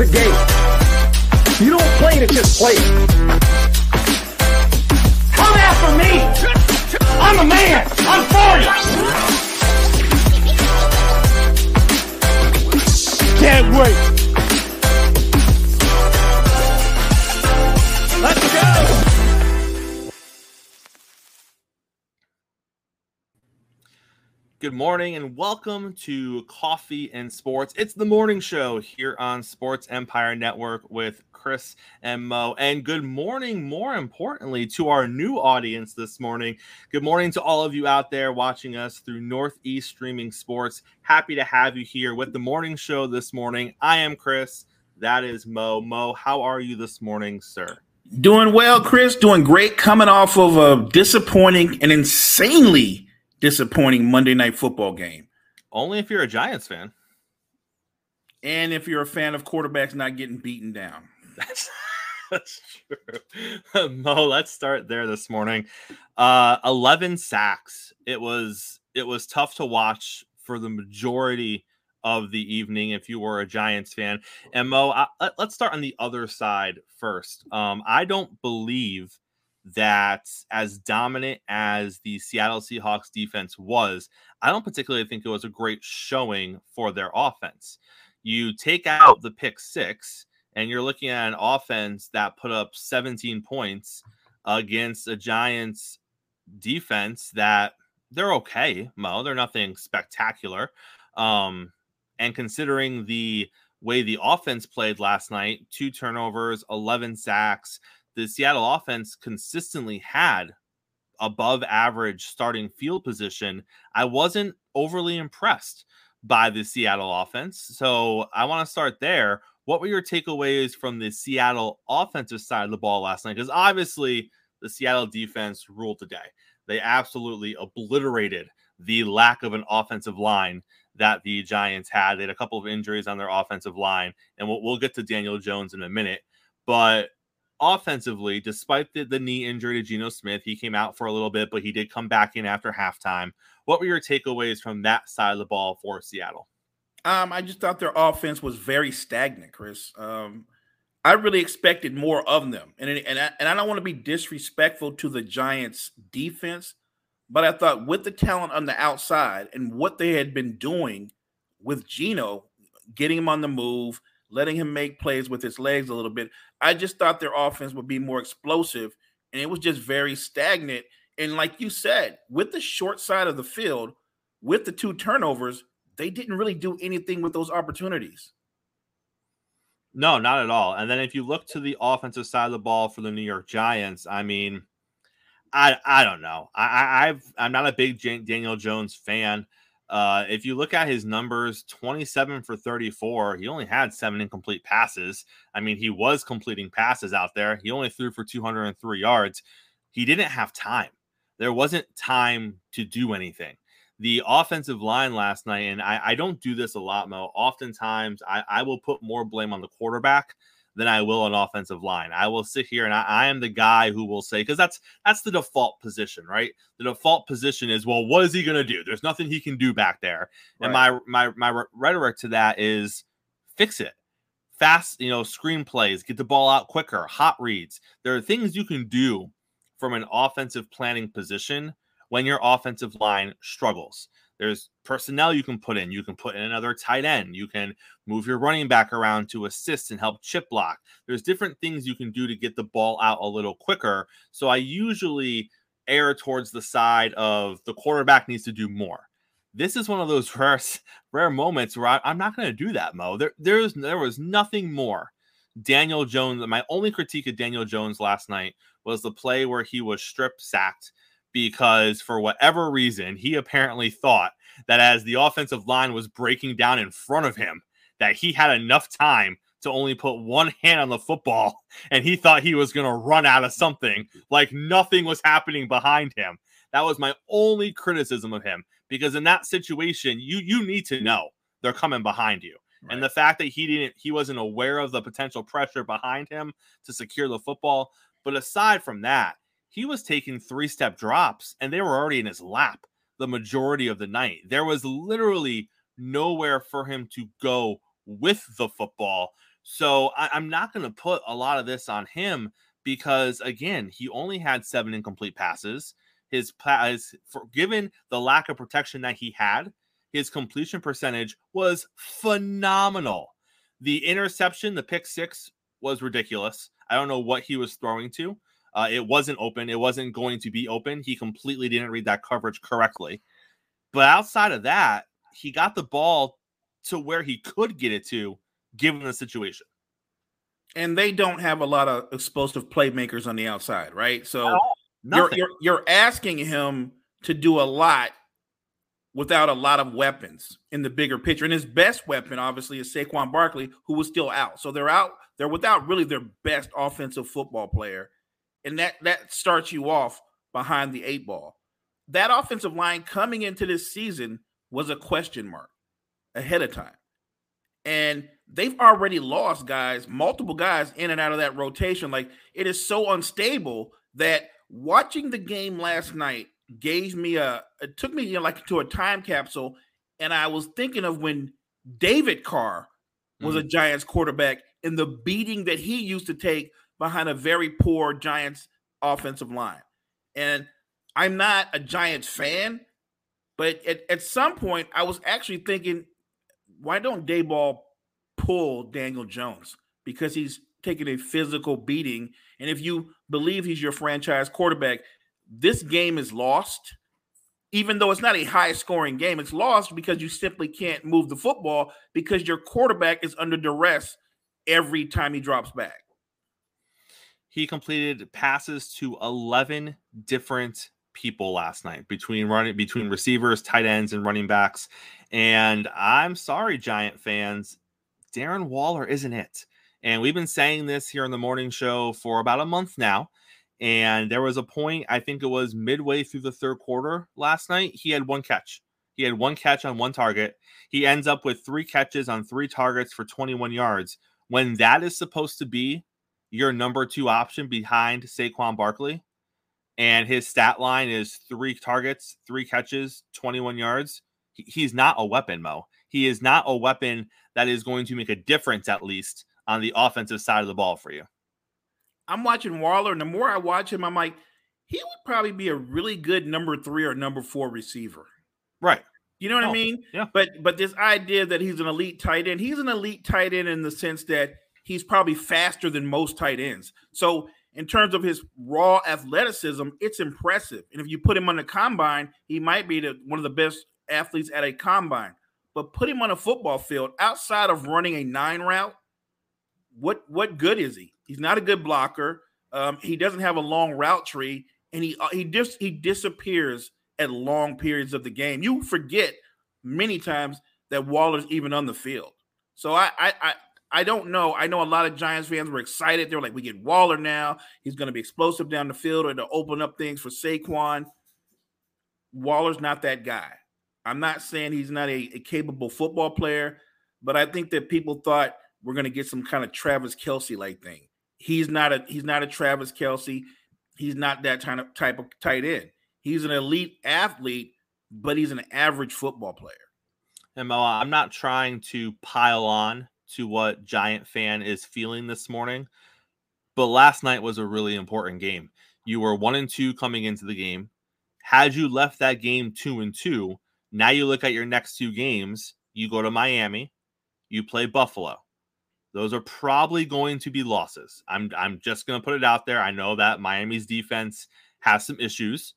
the game. You don't play to just play. Come after me! I'm a man! I'm for you! Can't wait! Good morning and welcome to Coffee and Sports. It's the morning show here on Sports Empire Network with Chris and Mo. And good morning, more importantly, to our new audience this morning. Good morning to all of you out there watching us through Northeast Streaming Sports. Happy to have you here with the morning show this morning. I am Chris. That is Mo. Mo, how are you this morning, sir? Doing well, Chris. Doing great. Coming off of a disappointing and insanely disappointing Monday night football game. Only if you're a Giants fan. And if you're a fan of quarterbacks not getting beaten down. That's that's true. Mo, let's start there this morning. Uh 11 sacks. It was it was tough to watch for the majority of the evening if you were a Giants fan. And Mo, I, let, us start on the other side first. Um I don't believe that as dominant as the Seattle Seahawks defense was, I don't particularly think it was a great showing for their offense. You take out the pick six, and you're looking at an offense that put up 17 points against a Giants defense that they're okay, Mo. They're nothing spectacular. Um, and considering the way the offense played last night, two turnovers, 11 sacks, the Seattle offense consistently had above average starting field position, I wasn't overly impressed by the Seattle offense. So I want to start there. What were your takeaways from the Seattle offensive side of the ball last night? Because obviously the Seattle defense ruled the day. They absolutely obliterated the lack of an offensive line that the Giants had. They had a couple of injuries on their offensive line, and we'll, we'll get to Daniel Jones in a minute. But offensively, despite the, the knee injury to Geno Smith, he came out for a little bit, but he did come back in after halftime. What were your takeaways from that side of the ball for Seattle? Um, I just thought their offense was very stagnant, Chris. Um, I really expected more of them, and and I, and I don't want to be disrespectful to the Giants' defense, but I thought with the talent on the outside and what they had been doing with Geno, getting him on the move, letting him make plays with his legs a little bit. I just thought their offense would be more explosive, and it was just very stagnant. And like you said, with the short side of the field, with the two turnovers, they didn't really do anything with those opportunities. No, not at all. And then if you look to the offensive side of the ball for the New York Giants, I mean, I I don't know. I, I've I'm not a big Daniel Jones fan. Uh, if you look at his numbers 27 for 34, he only had seven incomplete passes. I mean, he was completing passes out there. He only threw for 203 yards. He didn't have time. There wasn't time to do anything. The offensive line last night, and I, I don't do this a lot, Mo. Oftentimes, I, I will put more blame on the quarterback than I will an offensive line. I will sit here and I, I am the guy who will say because that's that's the default position, right? The default position is well, what is he going to do? There's nothing he can do back there. Right. And my my my rhetoric to that is fix it. Fast, you know, screen plays, get the ball out quicker, hot reads. There are things you can do from an offensive planning position when your offensive line struggles. There's personnel you can put in. You can put in another tight end. You can move your running back around to assist and help chip block. There's different things you can do to get the ball out a little quicker. So I usually err towards the side of the quarterback needs to do more. This is one of those rare, rare moments where I, am not going to do that, Mo. There, there's there was nothing more. Daniel Jones. My only critique of Daniel Jones last night was the play where he was strip sacked because for whatever reason, he apparently thought that as the offensive line was breaking down in front of him, that he had enough time to only put one hand on the football and he thought he was going to run out of something like nothing was happening behind him. That was my only criticism of him because in that situation, you you need to know they're coming behind you. Right. And the fact that he didn't he wasn't aware of the potential pressure behind him to secure the football, but aside from that, he was taking three step drops and they were already in his lap the majority of the night. There was literally nowhere for him to go with the football So I, am not going to put a lot of this on him because again, he only had seven incomplete passes. His, his for, given the lack of protection that he had, his completion percentage was phenomenal. The interception, the pick six, was ridiculous. I don't know what he was throwing to. Uh, it wasn't open. It wasn't going to be open. He completely didn't read that coverage correctly. But outside of that, he got the ball to where he could get it to, given the situation. And they don't have a lot of explosive playmakers on the outside, right? So you're, you're you're asking him to do a lot without a lot of weapons in the bigger picture. And his best weapon, obviously, is Saquon Barkley, who was still out. So they're out. They're without really their best offensive football player, and that that starts you off behind the eight ball. That offensive line coming into this season was a question mark ahead of time, and they've already lost guys, multiple guys in and out of that rotation. Like it is so unstable that watching the game last night gave me a it took me you know, like to a time capsule and I was thinking of when David Carr was mm-hmm. a Giants quarterback and the beating that he used to take behind a very poor Giants offensive line. And I'm not a Giants fan, but at, at some point I was actually thinking, why don't Daboll pull Daniel Jones? Because he's taking a physical beating. And if you believe he's your franchise quarterback, this game is lost. Even though it's not a high scoring game, it's lost because you simply can't move the football because your quarterback is under duress every time he drops back. He completed passes to 11 different people last night between running between receivers, tight ends, and running backs. And I'm sorry, Giant fans, Darren Waller isn't it. And we've been saying this here on the morning show for about a month now. And there was a point, I think it was midway through the third quarter last night, he had one catch. He had one catch on one target. He ends up with three catches on three targets for 21 yards. When that is supposed to be your number two option behind Saquon Barkley, and his stat line is three targets, three catches, 21 yards, he's not a weapon, Mo. He is not a weapon that is going to make a difference, at least on the offensive side of the ball for you. I'm watching Waller, and the more I watch him, I'm like, he would probably be a really good number three or number four receiver. Right. You know what oh, I mean? Yeah. But but this idea that he's an elite tight end, he's an elite tight end in the sense that he's probably faster than most tight ends. So in terms of his raw athleticism, it's impressive. And if you put him on the combine, he might be the, one of the best athletes at a combine. But put him on a football field outside of running a nine route, what what good is he? He's not a good blocker. Um, he doesn't have a long route tree, and he uh, he just he disappears at long periods of the game. You forget many times that Waller's even on the field. So I I I, I don't know. I know a lot of Giants fans were excited. They were like, we get Waller now. He's going to be explosive down the field or to open up things for Saquon. Waller's not that guy. I'm not saying he's not a, a capable football player, but I think that people thought we're going to get some kind of Travis Kelce like thing. He's not a he's not a Travis Kelce. He's not that kind of type of tight end. He's an elite athlete, but he's an average football player. And Mo, I'm not trying to pile on to what Giant fan is feeling this morning, but last night was a really important game. You were one and two coming into the game. Had you left that game two and two, now you look at your next two games. You go to Miami, you play Buffalo. Those are probably going to be losses. I'm I'm just going to put it out there. I know that Miami's defense has some issues,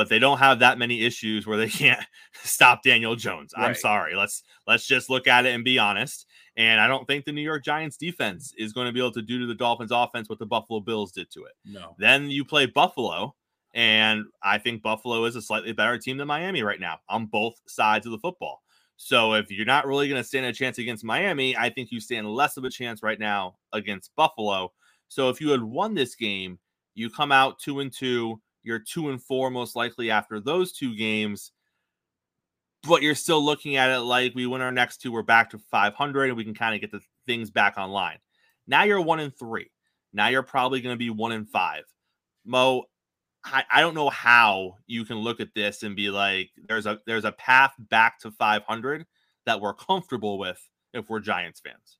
but they don't have that many issues where they can't stop Daniel Jones. Right. I'm sorry. Let's let's just look at it and be honest. And I don't think the New York Giants defense is going to be able to do to the Dolphins offense what the Buffalo Bills did to it. No. Then you play Buffalo, and I think Buffalo is a slightly better team than Miami right now on both sides of the football. So if you're not really going to stand a chance against Miami, I think you stand less of a chance right now against Buffalo. So if you had won this game, you come out two and two. You're two and four most likely after those two games. But you're still looking at it like we win our next two, we're back to 500, and we can kind of get the things back online. Now you're one and three. Now you're probably going to be one and five. Mo, I, I don't know how you can look at this and be like, there's a there's a path back to 500 that we're comfortable with if we're Giants fans.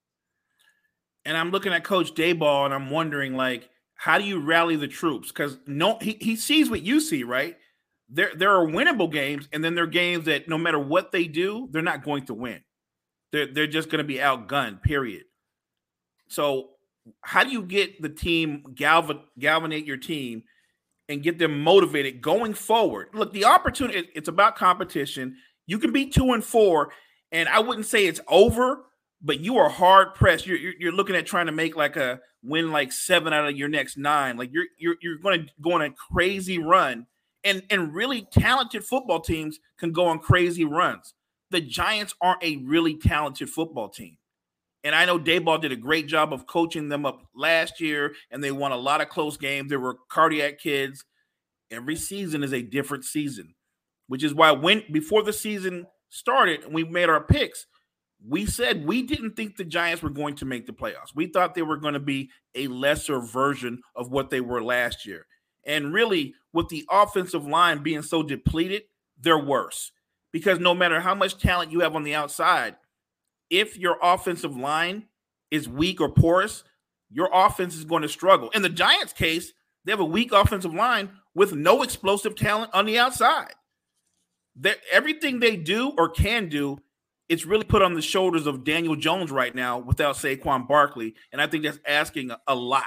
And I'm looking at Coach Daboll and I'm wondering, like, how do you rally the troops? Because no, he, he sees what you see, right? There, there are winnable games, and then there are games that no matter what they do, they're not going to win. They're, they're just going to be outgunned, period. So, how do you get the team, galvan, galvanate your team, and get them motivated going forward? Look, the opportunity, it's about competition. You can be two and four, and I wouldn't say it's over, but you are hard pressed. You're, you're, you're looking at trying to make like a win like seven out of your next nine. Like you're you're you're going to go on a crazy run, and and really talented football teams can go on crazy runs. The Giants aren't a really talented football team. And I know Daboll did a great job of coaching them up last year, and they won a lot of close games. There were cardiac kids. Every season is a different season, which is why when before the season started we made our picks, we said we didn't think the Giants were going to make the playoffs. We thought they were going to be a lesser version of what they were last year. And really, with the offensive line being so depleted, they're worse. Because no matter how much talent you have on the outside, if your offensive line is weak or porous, your offense is going to struggle. In the Giants' case, they have a weak offensive line with no explosive talent on the outside. That everything they do or can do, it's really put on the shoulders of Daniel Jones right now without Saquon Barkley, and I think that's asking a lot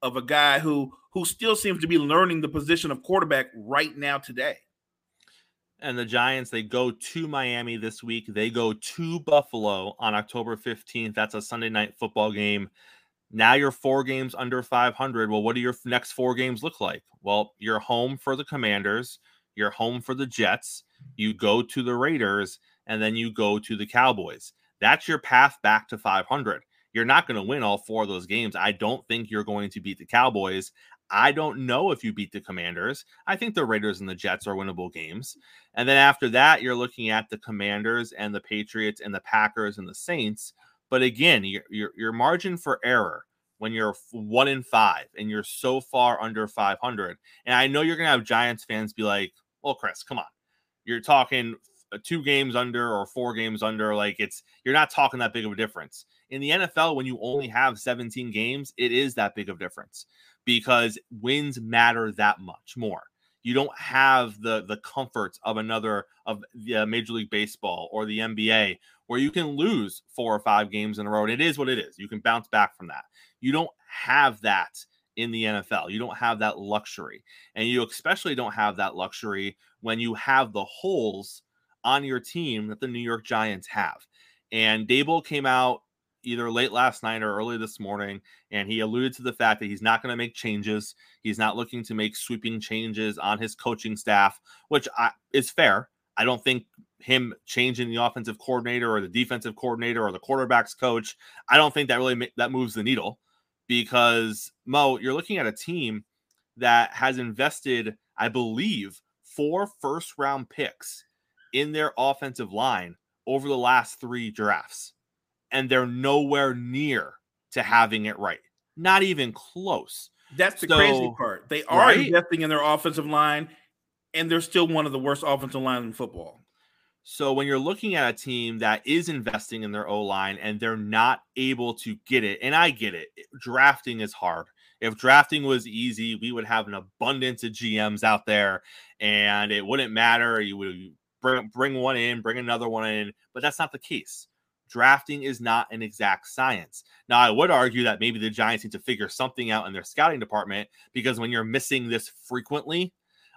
of a guy who who still seems to be learning the position of quarterback right now today and the Giants, they go to Miami this week. They go to Buffalo on October 15th. That's a Sunday night football game. Now you're four games under 500. Well, what do your next four games look like? Well, you're home for the Commanders, you're home for the Jets, you go to the Raiders, and then you go to the Cowboys. That's your path back to 500. You're not going to win all four of those games. I don't think you're going to beat the Cowboys. I don't know if you beat the Commanders. I think the Raiders and the Jets are winnable games. And then after that, you're looking at the Commanders and the Patriots and the Packers and the Saints. But again, your, your, your margin for error when you're one in five and you're so far under 500. And I know you're going to have Giants fans be like, well, Chris, come on. You're talking two games under or four games under. Like it's, you're not talking that big of a difference. In the NFL, when you only have 17 games, it is that big of a difference because wins matter that much more. You don't have the the comforts of another of the uh, Major League Baseball or the NBA where you can lose four or five games in a row. And it is what it is. You can bounce back from that. You don't have that in the NFL. You don't have that luxury. And you especially don't have that luxury when you have the holes on your team that the New York Giants have. And Daboll came out either late last night or early this morning, and he alluded to the fact that he's not going to make changes. He's not looking to make sweeping changes on his coaching staff, which I, is fair. I don't think him changing the offensive coordinator or the defensive coordinator or the quarterbacks coach, I don't think that really that moves the needle because Mo, you're looking at a team that has invested, I believe, four first round picks in their offensive line over the last three drafts and they're nowhere near to having it right. Not even close. That's the so, crazy part. They are right? investing in their offensive line, and they're still one of the worst offensive lines in football. So when you're looking at a team that is investing in their O line and they're not able to get it, and I get it, drafting is hard. If drafting was easy, we would have an abundance of GMs out there, and it wouldn't matter. You would bring bring one in, bring another one in, but that's not the case drafting is not an exact science. Now, I would argue that maybe the Giants need to figure something out in their scouting department because when you're missing this frequently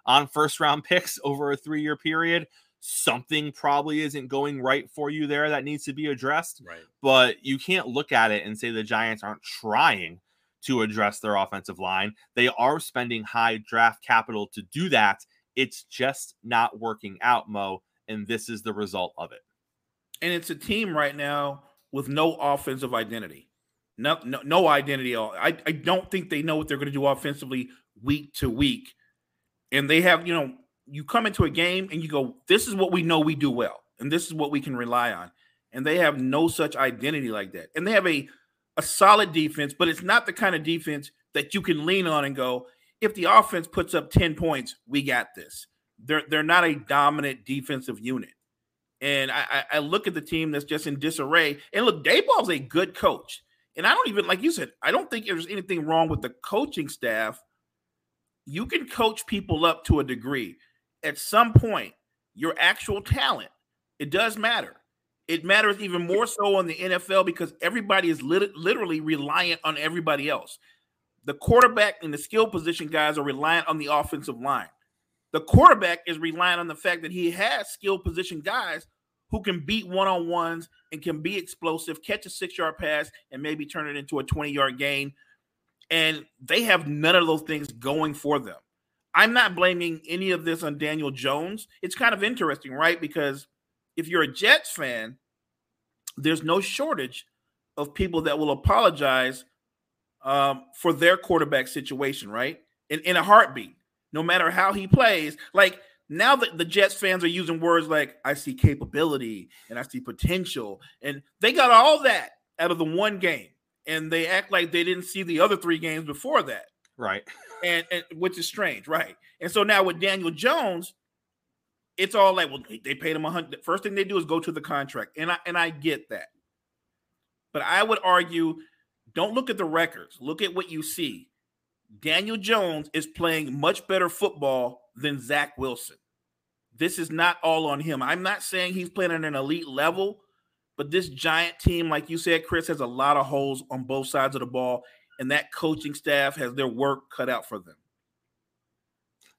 on first round picks over a three year period, something probably isn't going right for you there that needs to be addressed. Right. But you can't look at it and say the Giants aren't trying to address their offensive line. They are spending high draft capital to do that. It's just not working out, Mo. And this is the result of it and it's a team right now with no offensive identity. No, no, no identity at all. I, I don't think they know what they're going to do offensively week to week. And they have, you know, you come into a game and you go, this is what we know we do well, and this is what we can rely on. And they have no such identity like that. And they have a a solid defense, but it's not the kind of defense that you can lean on and go, if the offense puts up 10 points, we got this. They're they're not a dominant defensive unit. And I, I look at the team that's just in disarray. And look, Daboll's a good coach. And I don't even like you said, I don't think there's anything wrong with the coaching staff. You can coach people up to a degree. At some point, your actual talent, it does matter. It matters even more so on the NFL because everybody is lit- literally reliant on everybody else. The quarterback and the skill position guys are reliant on the offensive line. The quarterback is reliant on the fact that he has skill position guys who can beat one on ones and can be explosive, catch a six yard pass, and maybe turn it into a 20 yard gain. And they have none of those things going for them. I'm not blaming any of this on Daniel Jones. It's kind of interesting, right? Because if you're a Jets fan, there's no shortage of people that will apologize um, for their quarterback situation, right? In, in a heartbeat, no matter how he plays. Like now that the Jets fans are using words like I see capability and I see potential, and they got all that out of the one game, and they act like they didn't see the other three games before that. Right. And, and which is strange, right? And so now with Daniel Jones, it's all like, well, they paid him a hundred. First thing they do is go to the contract, and I and I get that, but I would argue, don't look at the records. Look at what you see. Daniel Jones is playing much better football than Zach Wilson. This is not all on him. I'm not saying he's playing at an elite level, but this giant team, like you said, Chris, has a lot of holes on both sides of the ball, and that coaching staff has their work cut out for them.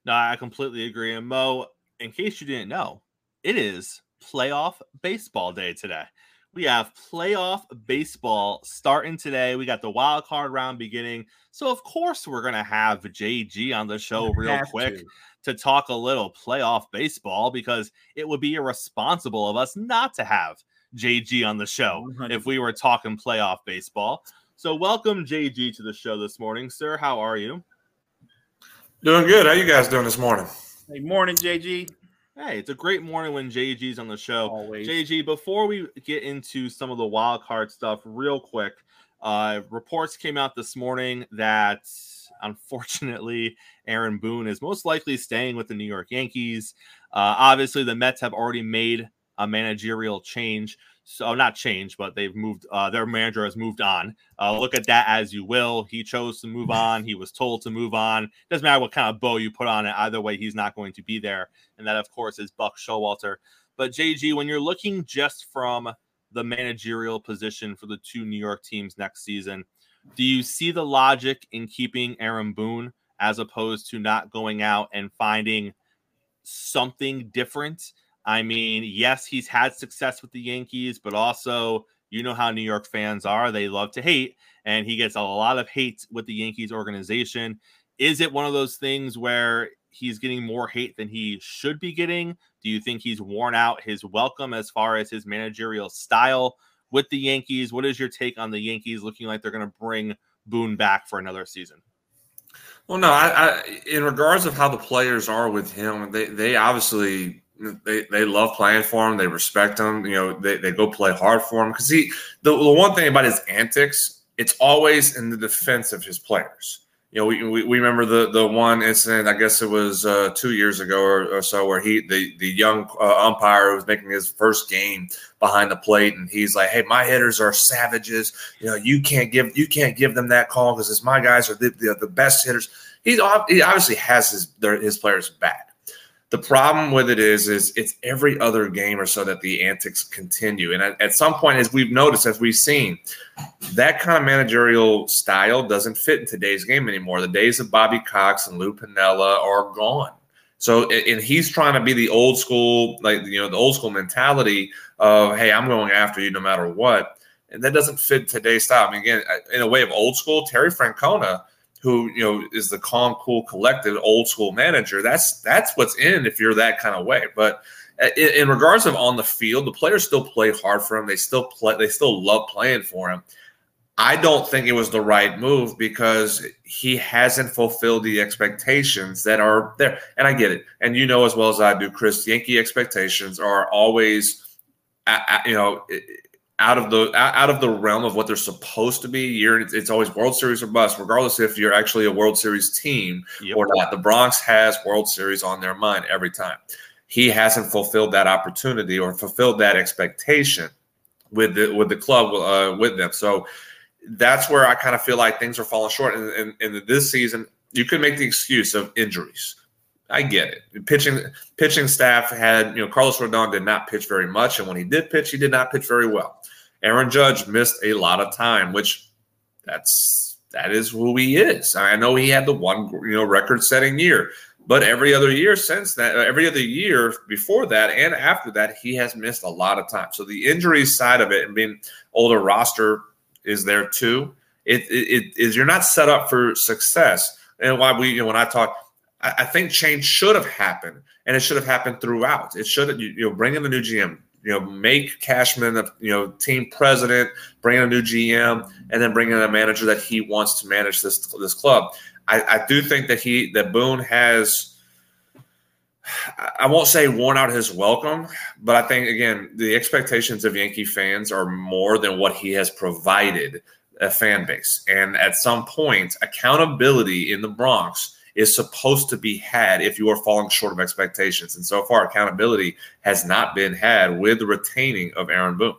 No, I completely agree. And Mo, in case you didn't know, it is playoff baseball day today. We have playoff baseball starting today. We got the wild card round beginning. So, of course, we're going to have JG on the show real quick to. to talk a little playoff baseball because it would be irresponsible of us not to have JG on the show 100%. if we were talking playoff baseball. So, welcome JG to the show this morning, sir. How are you? Doing good. How you guys doing this morning? Hey, morning, JG. Hey, it's a great morning when JG's on the show. Always. JG, before we get into some of the wild card stuff, real quick, uh, reports came out this morning that unfortunately Aaron Boone is most likely staying with the New York Yankees. Uh, obviously, the Mets have already made a managerial change so not change, but they've moved. Uh, their manager has moved on. Uh, look at that as you will. He chose to move on. He was told to move on. Doesn't matter what kind of bow you put on it. Either way, he's not going to be there. And that, of course, is Buck Showalter. But JG, when you're looking just from the managerial position for the two New York teams next season, do you see the logic in keeping Aaron Boone as opposed to not going out and finding something different? I mean, yes, he's had success with the Yankees, but also you know how New York fans are. They love to hate, and he gets a lot of hate with the Yankees organization. Is it one of those things where he's getting more hate than he should be getting? Do you think he's worn out his welcome as far as his managerial style with the Yankees? What is your take on the Yankees looking like they're going to bring Boone back for another season? Well, no, I, I, in regards of how the players are with him, they they obviously they, they love playing for him. They respect him. You know, they, they go play hard for him because he the, the one thing about his antics, it's always in the defense of his players. You know, we, we, we remember the the one incident. I guess it was uh, two years ago or, or, so, where he the the young uh, umpire was making his first game behind the plate, and he's like, "Hey, my hitters are savages. You know, you can't give you can't give them that call because it's my guys are the, the, the best hitters." He's he obviously has his their, his players back the problem with it is, is it's every other game or so that the antics continue. And at, at, some point, as we've noticed, as we've seen, that kind of managerial style doesn't fit in today's game anymore. The days of Bobby Cox and Lou Piniella are gone. So, and he's trying to be the old school, like, you know, the old school mentality of, hey, I'm going after you no matter what. And that doesn't fit today's style. I mean, again, in a way of old school, Terry Francona – who you know is the calm, cool, collected, old school manager. That's that's what's in if you're that kind of way. But uh, in, in, regards of on the field, the players still play hard for him. They still play. They still love playing for him. I don't think it was the right move because he hasn't fulfilled the expectations that are there. And I get it. And you know as well as I do, Chris, Yankee expectations are always, uh, uh, you know, out of the out of the realm of what they're supposed to be. Year it's always World Series or bust, regardless if you're actually a World Series team yep. or not. The Bronx has World Series on their mind every time. He hasn't fulfilled that opportunity or fulfilled that expectation with the with the club uh, with them. So that's where I kind of feel like things are falling short. And in, in, this season, you could make the excuse of injuries. I get it. Pitching pitching staff had, you know, Carlos Rodon did not pitch very much, and when he did pitch, he did not pitch very well. Aaron Judge missed a lot of time, which that's that is who he is. I know he had the one you know record setting year, but every other year since that, uh, every other year before that and after that, he has missed a lot of time. So the injury side of it and being older roster is there too. It, it, it is you're not set up for success. And why we, you know, when I talk, I, I think change should have happened, and it should have happened throughout. It should you, you know, bring in the new GM, you know, make Cashman a you know team president, bring in a new GM, and then bring in a manager that he wants to manage this this club. I, I do think that he that Boone has. I won't say worn out his welcome, but I think again the expectations of Yankee fans are more than what he has provided a fan base, and at some point, accountability in the Bronx is supposed to be had if you are falling short of expectations. And so far, accountability has not been had with the retaining of Aaron Boone.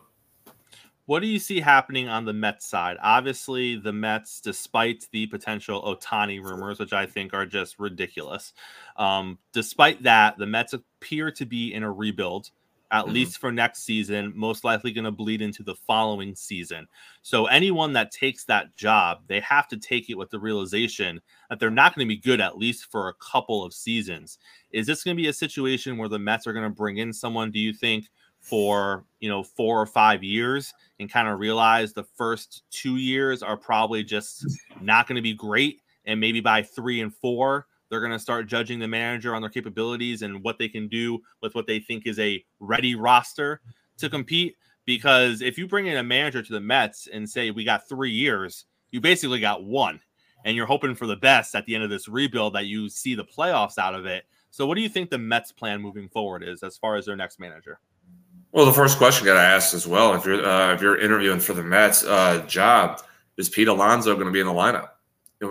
What do you see happening on the Mets side? Obviously, the Mets, despite the potential Ohtani rumors, which I think are just ridiculous, um, despite that, the Mets appear to be in a rebuild at mm-hmm. least for next season, most likely going to bleed into the following season. So anyone that takes that job, they have to take it with the realization that they're not going to be good at least for a couple of seasons. Is this going to be a situation where the Mets are going to bring in someone, do you think, for, you know, 4 or 5 years and kind of realize the first 2 years are probably just not going to be great and maybe by 3 and 4 they're going to start judging the manager on their capabilities and what they can do with what they think is a ready roster to compete. Because if you bring in a manager to the Mets and say, we got three years, you basically got one. And you're hoping for the best at the end of this rebuild that you see the playoffs out of it. So, what do you think the Mets' plan moving forward is as far as their next manager? Well, the first question got to ask as well, if you're uh, if you're interviewing for the Mets uh, job, is Pete Alonso going to be in the lineup?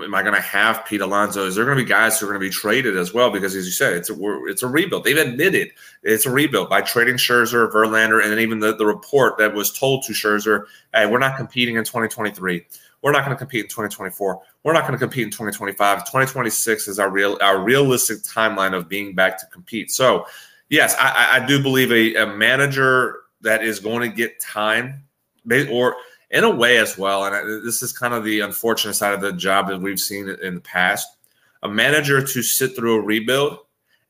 Am I going to have Pete Alonso? Is there going to be guys who are going to be traded as well? Because as you said, it's a it's a rebuild. They've admitted it's a rebuild by trading Scherzer, Verlander, and then even the, the report that was told to Scherzer, "Hey, we're not competing in 2023. We're not going to compete in 2024. We're not going to compete in 2025. 2026 is our real our realistic timeline of being back to compete." So, yes, I, I do believe a, a manager that is going to get time, or in a way as well. And this is kind of the unfortunate side of the job that we've seen in the past. A manager to sit through a rebuild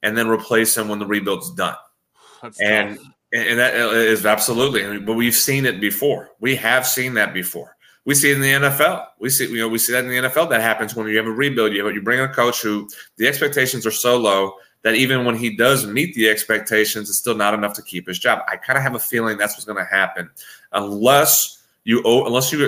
and then replace him when the rebuild's done. That's and tough. and that is absolutely. But we've seen it before. We have seen that before. We see it in the NFL. We see you know we see that in the NFL. That happens when you have a rebuild. You have, you bring in a coach who the expectations are so low that even when he does meet the expectations, it's still not enough to keep his job. I kind of have a feeling that's what's going to happen, unless you unless you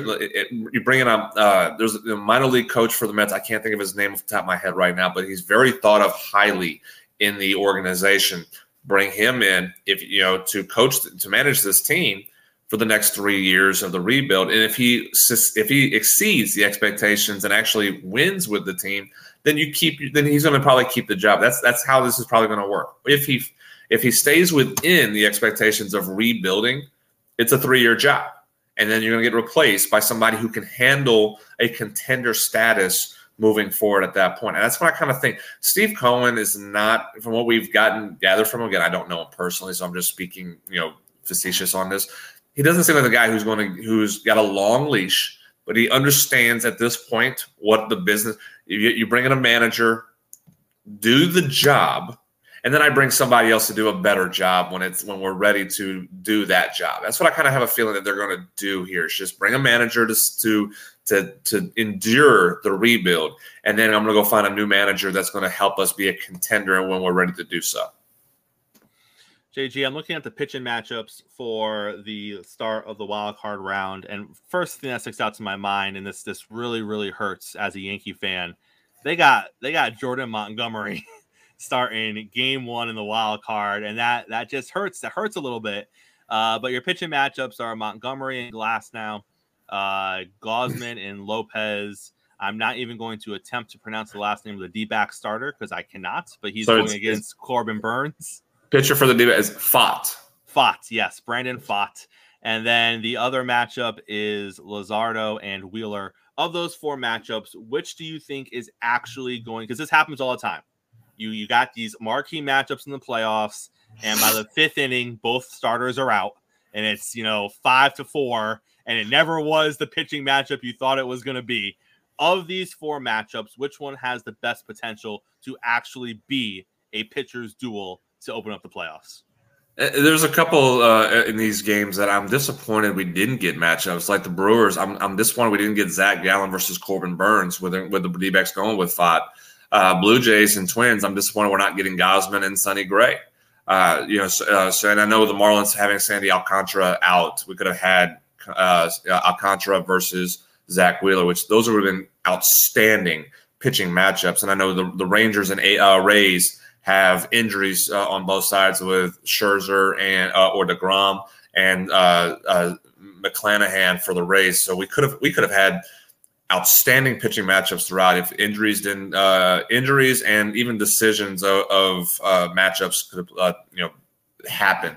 you bring in a uh, there's a minor league coach for the Mets. I can't think of his name off the top of my head right now, but he's very thought of highly in the organization. Bring him in if you know to coach to manage this team for the next three years of the rebuild. And if he if he exceeds the expectations and actually wins with the team, then you keep then he's going to probably keep the job. That's that's how this is probably going to work. If he if he stays within the expectations of rebuilding, it's a three year job and then you're going to get replaced by somebody who can handle a contender status moving forward at that point. And that's what I kind of think. Steve Cohen is not, from what we've gotten gathered from him. Again, I don't know him personally, so I'm just speaking, you know, facetious on this. He doesn't seem like the guy who's going to who's got a long leash, but he understands at this point what the business. You, you bring in a manager, do the job, and then I bring somebody else to do a better job when it's when we're ready to do that job. That's what I kind of have a feeling that they're going to do here. Is just bring a manager to to to to endure the rebuild, and then I'm going to go find a new manager that's going to help us be a contender when we're ready to do so. JG, I'm looking at the pitching matchups for the start of the wild card round, and first thing that sticks out to my mind, and this this really really hurts as a Yankee fan, they got they got Jordan Montgomery starting game one in the wild card, and that that just hurts. That hurts a little bit. Uh, but your pitching matchups are Montgomery and Glasnow, uh, Gausman and Lopez. I'm not even going to attempt to pronounce the last name of the D back starter because I cannot. But he's so going against Corbin Burnes. Pitcher for the D is Pfaadt. Pfaadt, yes, Brandon Pfaadt. And then the other matchup is Luzardo and Wheeler. Of those four matchups, which do you think is actually going? Because this happens all the time. You you got these marquee matchups in the playoffs, and by the fifth inning, both starters are out, and it's you know five to four, and it never was the pitching matchup you thought it was going to be. Of these four matchups, which one has the best potential to actually be a pitcher's duel to open up the playoffs? Uh, there's a couple uh, in these games that I'm disappointed we didn't get matchups. Like the Brewers, I'm, I'm disappointed we didn't get Zach Gallen versus Corbin Burnes with with the D backs going with Pfaadt. Uh, Blue Jays and Twins, I'm disappointed we're not getting Gausman and Sonny Gray. Uh, you know, so, uh, so, and I know the Marlins having Sandy Alcantara out, we could have had uh, Alcantara versus Zack Wheeler, which those would have been outstanding pitching matchups. And I know the, the Rangers and Rays have injuries uh, on both sides with Scherzer and uh, or Degrom and uh, uh, McClanahan for the Rays. So we could have we could have had outstanding pitching matchups throughout if injuries didn't uh, injuries and even decisions of, of uh, matchups could have you know happen.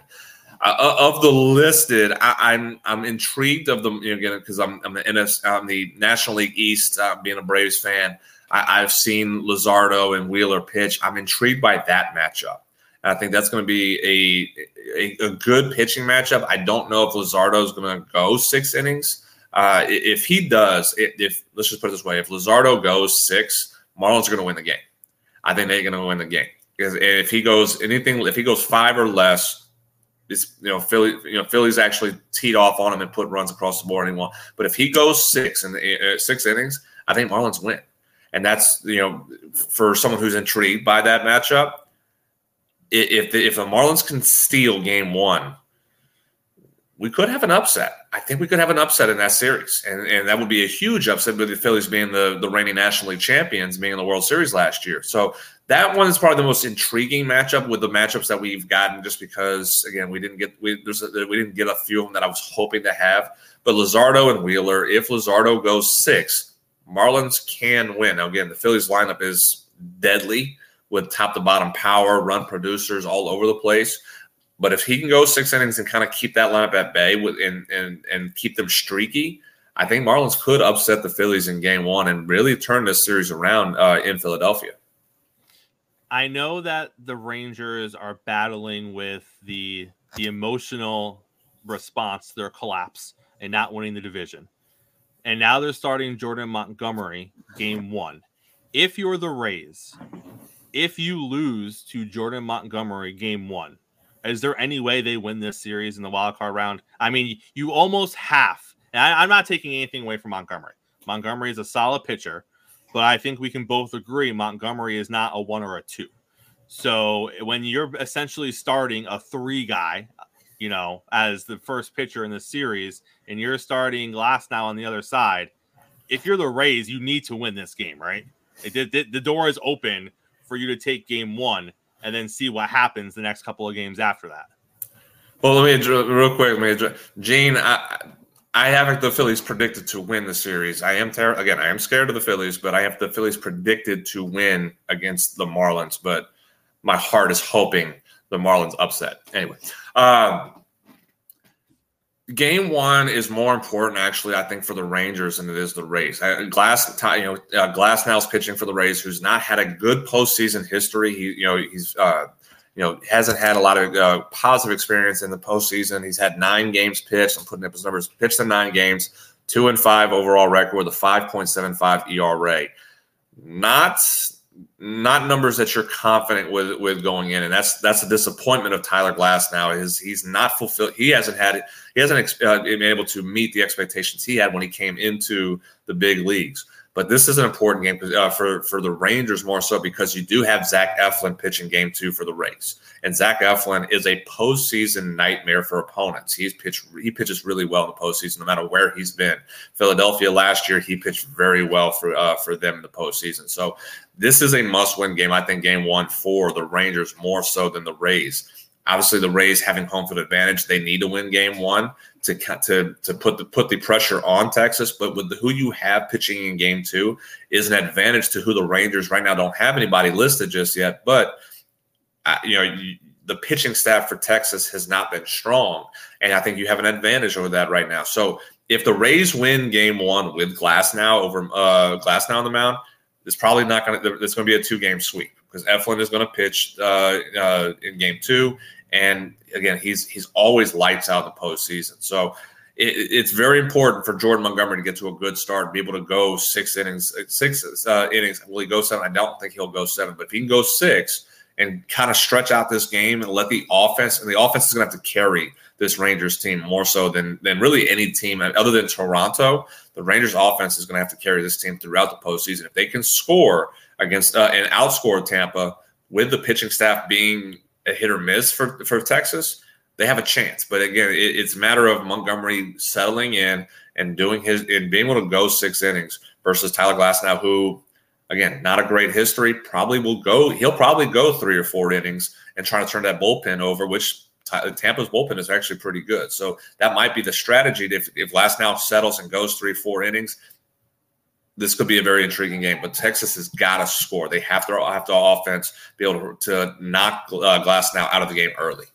Uh, of the listed, I, am I'm, I'm intrigued of them you know, again because I'm I'm the NS I'm the National League East, uh, being a Braves fan. I, have seen Luzardo and Wheeler pitch. I'm intrigued by that matchup. And I think that's going to be a, a, a good pitching matchup. I don't know if Luzardo is going to go six innings. Uh, if he does, if, if let's just put it this way, if Luzardo goes six, Marlins are going to win the game. I think they're going to win the game. Because if he goes anything, if he goes five or less, it's you know Philly, you know Philly's actually teed off on him and put runs across the board anymore. But if he goes six in the, uh, six innings, I think Marlins win. And that's you know for someone who's intrigued by that matchup. If the, if the Marlins can steal Game One, we could have an upset. I think we could have an upset in that series, and and that would be a huge upset with the Phillies being the the reigning National League champions, being in the World Series last year. So that one is probably the most intriguing matchup with the matchups that we've gotten, just because again we didn't get we there's a, we didn't get a few of them that I was hoping to have. But Luzardo and Wheeler, if Luzardo goes six, Marlins can win. Now, again, the Phillies lineup is deadly with top to bottom power, run producers all over the place. But if he can go six innings and kind of keep that lineup at bay with and and and keep them streaky, I think Marlins could upset the Phillies in Game One and really turn this series around uh, in Philadelphia. I know that the Rangers are battling with the the emotional response to their collapse and not winning the division and now they're starting Jordan Montgomery game one. If you're the Rays, if you lose to Jordan Montgomery game one, is there any way they win this series in the wild card round? I mean, you almost have. And I, I'm not taking anything away from Montgomery. Montgomery is a solid pitcher, but I think we can both agree Montgomery is not a one or a two. So eh, when you're essentially starting a three guy, you know, as the first pitcher in the series, and you're starting last now on the other side, if you're the Rays, you need to win this game, right? It, it, the door is open for you to take game one and then see what happens the next couple of games after that. Well, let me real quick, me Gene. I, I have the Phillies predicted to win the series. I am ter- again, I am scared of the Phillies, but I have the Phillies predicted to win against the Marlins. But my heart is hoping the Marlins upset. Anyway, um, game one is more important, actually, I think, for the Rangers than it is the Rays. Glass, you know, uh, Glasnow's pitching for the Rays, who's not had a good postseason history. He, you know, he's, uh, you know, hasn't had a lot of uh, positive experience in the postseason. He's had nine games pitched. I'm putting up his numbers. Pitched in nine games, two and five overall record with a 5.75 ERA. Not not numbers that you're confident with with going in, and that's that's a disappointment of Tyler Glasnow Is he's not fulfilled? He hasn't had it. He hasn't uh, been able to meet the expectations he had when he came into the big leagues. But this is an important game uh, for for the Rangers more so because you do have Zach Eflin pitching game two for the Rays, and Zach Eflin is a postseason nightmare for opponents. He's pitched he pitches really well in the postseason, no matter where he's been. Philadelphia last year, he pitched very well for uh, for them in the postseason. So this is a must win game. I think game one for the Rangers more so than the Rays. Obviously, the Rays having home field advantage, they need to win game one to to to put the put the pressure on Texas. But with the, who you have pitching in game two is an advantage to who the Rangers right now don't have anybody listed just yet. But uh, you know, you, the pitching staff for Texas has not been strong. And I think you have an advantage over that right now. So if the Rays win game one with Glasnow over uh, Glasnow on the mound, it's probably not going to, it's going to be a two game sweep because Eflin is going to pitch uh, uh, in game two. And again, he's he's always lights out in the postseason. So it, it's very important for Jordan Montgomery to get to a good start, be able to go six innings, six uh, innings. Will he go seven? I don't think he'll go seven, but if he can go six and kind of stretch out this game and let the offense, and the offense is going to have to carry this Rangers team more so than than really any team other than Toronto. The Rangers offense is going to have to carry this team throughout the postseason. If they can score against uh, and outscore Tampa with the pitching staff being a hit or miss for for Texas, they have a chance. But again, it, it's a matter of Montgomery settling in and doing his and being able to go six innings versus Tyler Glasnow, who again, not a great history, probably will go, he'll probably go three or four innings and try to turn that bullpen over, which Tampa's bullpen is actually pretty good. So that might be the strategy. If, if Glasnow settles and goes three, four innings, this could be a very intriguing game. But Texas has got to score. They have to have to offense be able to, to knock uh, Glasnow out of the game early.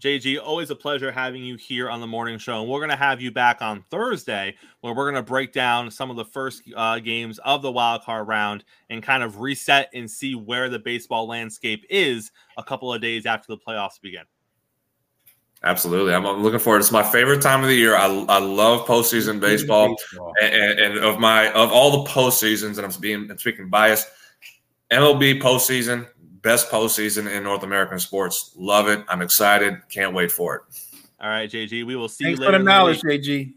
JG, always a pleasure having you here on the morning show. And we're going to have you back on Thursday where we're going to break down some of the first uh, games of the wild card round and kind of reset and see where the baseball landscape is a couple of days after the playoffs begin. Absolutely. I'm looking forward. It's my favorite time of the year. I, I love postseason baseball. baseball. And, and, of my of all the postseasons, and I'm being I'm speaking biased, MLB postseason, best postseason in North American sports. Love it. I'm excited. Can't wait for it. All right, JG. We will see Thanks you later. Thanks for the knowledge, JG.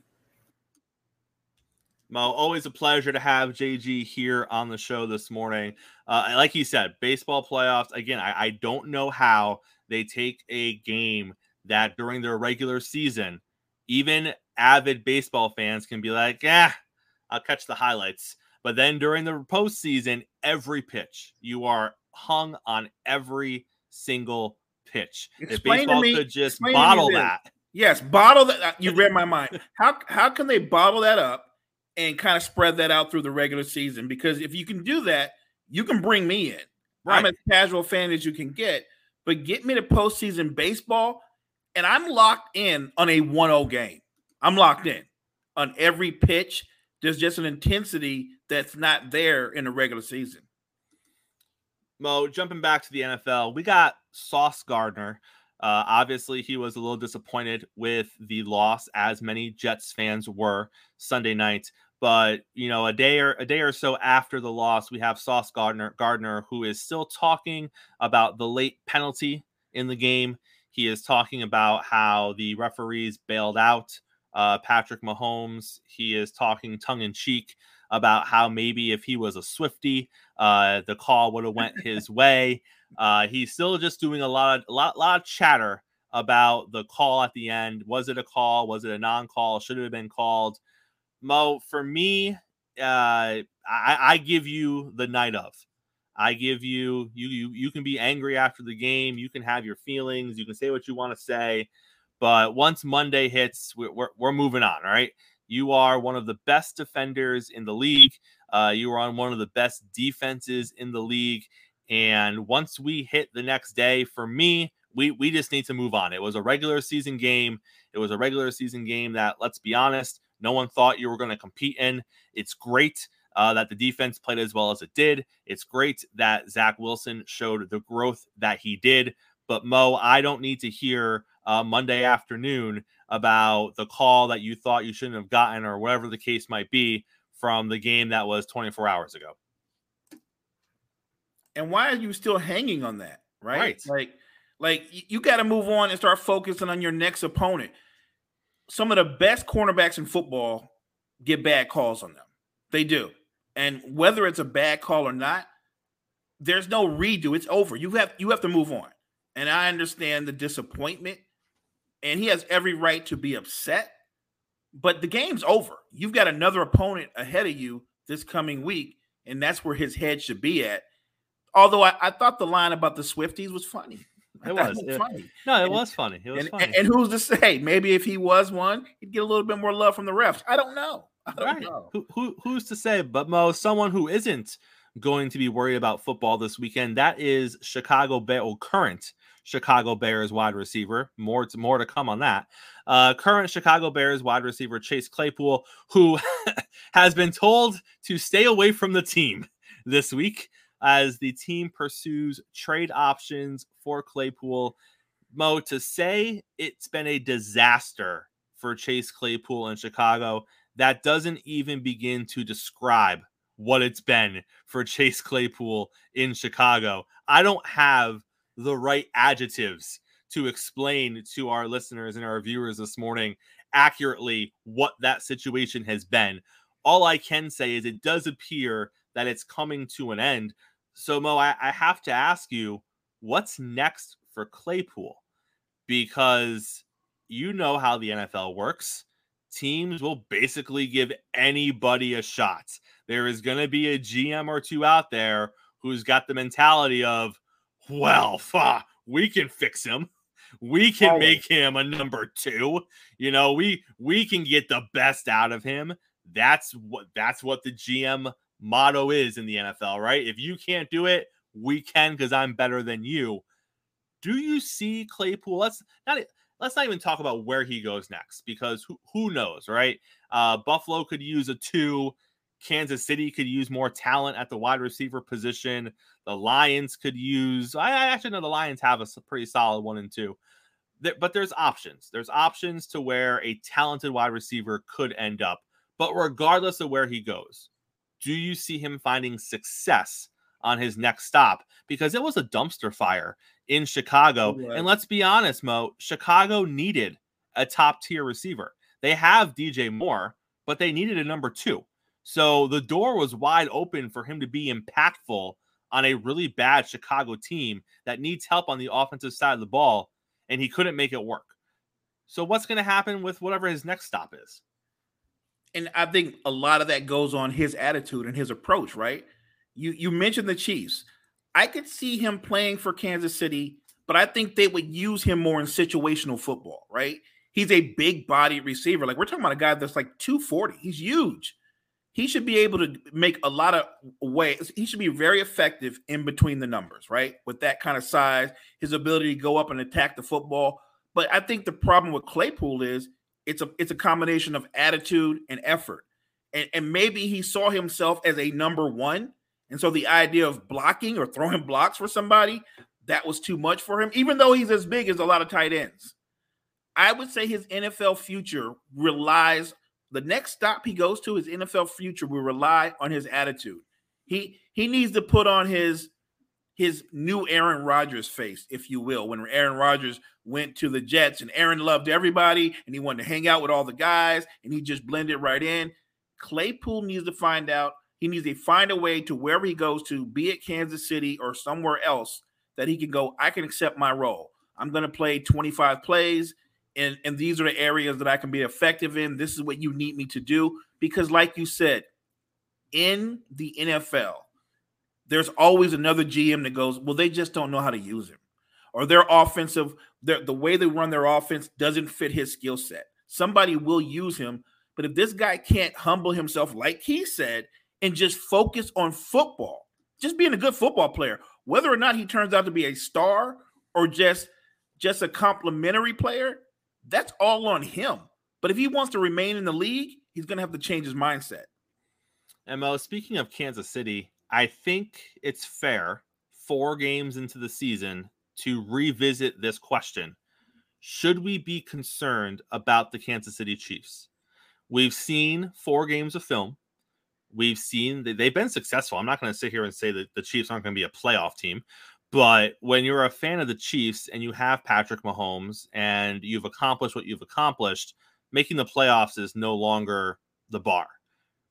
Mo, always a pleasure to have JG here on the show this morning. Uh, like you said, baseball playoffs. Again, I, I don't know how they take a game that during their regular season, even avid baseball fans can be like, yeah, I'll catch the highlights. But then during the postseason, every pitch you are hung on every single pitch. Explain if baseball me, could just bottle that. Yes, bottle that. Uh, you read my mind. How how can they bottle that up and kind of spread that out through the regular season? Because if you can do that, you can bring me in. Right. I'm as casual fan as you can get, but get me to postseason baseball, and I'm locked in on a 1-0 game. I'm locked in on every pitch. There's just an intensity that's not there in the regular season. Mo, jumping back to the NFL, we got Sauce Gardner. Uh, obviously, he was a little disappointed with the loss, as many Jets fans were Sunday night. But you know, a day or a day or so after the loss, we have Sauce Gardner, Gardner, who is still talking about the late penalty in the game. He is talking about how the referees bailed out uh, Patrick Mahomes. He is talking tongue in cheek about how maybe if he was a Swifty, uh, the call would have went his way. Uh, he's still just doing a lot of a lot, lot of chatter about the call at the end. Was it a call? Was it a non-call? Should it have been called? Mo, for me, uh, I, I give you the night of. I give you you you you can be angry after the game. You can have your feelings. You can say what you want to say. But once Monday hits, we're, we're, we're moving on. All right. You are one of the best defenders in the league. Uh, you are on one of the best defenses in the league. And once we hit the next day, for me, we we just need to move on. It was a regular season game. It was a regular season game that, let's be honest, no one thought you were going to compete in. It's great uh, that the defense played as well as it did. It's great that Zach Wilson showed the growth that he did. But Mo, I don't need to hear uh, Monday afternoon about the call that you thought you shouldn't have gotten or whatever the case might be from the game that was 24 hours ago. And why are you still hanging on that? Right. right. Like, like you got to move on and start focusing on your next opponent. Some of the best cornerbacks in football get bad calls on them. They do. And whether it's a bad call or not, there's no redo. It's over. You have you have to move on. And I understand the disappointment and he has every right to be upset. But the game's over. You've got another opponent ahead of you this coming week, and that's where his head should be at. Although I, I thought the line about the Swifties was funny. It was, it was funny. No, it and, was funny. It was and, funny. And, and, who's to say? Maybe if he was one, he'd get a little bit more love from the refs. I don't know. Right. Who, who, who's to say? But Mo, someone who isn't going to be worried about football this weekend, that is Chicago Bear current Chicago Bears wide receiver. More to, more to come on that. Uh, current Chicago Bears wide receiver Chase Claypool, who has been told to stay away from the team this week as the team pursues trade options for Claypool. Mo, to say it's been a disaster for Chase Claypool in Chicago, that doesn't even begin to describe what it's been for Chase Claypool in Chicago. I don't have the right adjectives to explain to our listeners and our viewers this morning accurately what that situation has been. All I can say is it does appear that it's coming to an end. So, Mo, I, I have to ask you, what's next for Claypool? Because you know how the NFL works. Teams will basically give anybody a shot. There is going to be a GM or two out there who's got the mentality of, well, fuck, we can fix him. We can make him a number two. You know, we we can get the best out of him. That's what that's what the GM motto is in the NFL, right? If you can't do it, we can because I'm better than you. Do you see Claypool? Let's not let's not even talk about where he goes next because who, who knows, right? Uh, Buffalo could use a two. Kansas City could use more talent at the wide receiver position. The Lions could use. I, I actually know the Lions have a pretty solid one and two, there, but there's options. There's options to where a talented wide receiver could end up. But regardless of where he goes, do you see him finding success on his next stop? Because it was a dumpster fire in Chicago. And let's be honest, Mo, Chicago needed a top tier receiver. They have DJ Moore, but they needed a number two. So the door was wide open for him to be impactful on a really bad Chicago team that needs help on the offensive side of the ball, and he couldn't make it work. So what's going to happen with whatever his next stop is? And I think a lot of that goes on his attitude and his approach, right? You you mentioned the Chiefs. I could see him playing for Kansas City, but I think they would use him more in situational football, right? He's a big body receiver. Like we're talking about a guy that's like 240. He's huge he should be able to make a lot of ways. He should be very effective in between the numbers, right? With that kind of size, his ability to go up and attack the football. But I think the problem with Claypool is it's a it's a combination of attitude and effort. And, and maybe he saw himself as a number one. And so the idea of blocking or throwing blocks for somebody, that was too much for him, even though he's as big as a lot of tight ends. I would say his NFL future relies the next stop he goes to, his NFL future will rely on his attitude. He he needs to put on his his new Aaron Rodgers face, if you will, when Aaron Rodgers went to the Jets and Aaron loved everybody and he wanted to hang out with all the guys and he just blended right in. Claypool needs to find out, he needs to find a way to wherever he goes to, be it Kansas City or somewhere else, that he can go, I can accept my role. I'm going to play 25 plays and and these are the areas that I can be effective in. This is what you need me to do because, like you said, in the NFL, there's always another GM that goes, well, they just don't know how to use him, or their offensive, their, the way they run their offense doesn't fit his skill set. Somebody will use him, but if this guy can't humble himself, like he said, and just focus on football, just being a good football player, whether or not he turns out to be a star or just just a complimentary player, that's all on him. But if he wants to remain in the league, he's going to have to change his mindset. And Mo, speaking of Kansas City, I think it's fair four games into the season to revisit this question. Should we be concerned about the Kansas City Chiefs? We've seen four games of film. We've seen that they've been successful. I'm not going to sit here and say that the Chiefs aren't going to be a playoff team, but when you're a fan of the Chiefs and you have Patrick Mahomes and you've accomplished what you've accomplished, making the playoffs is no longer the bar,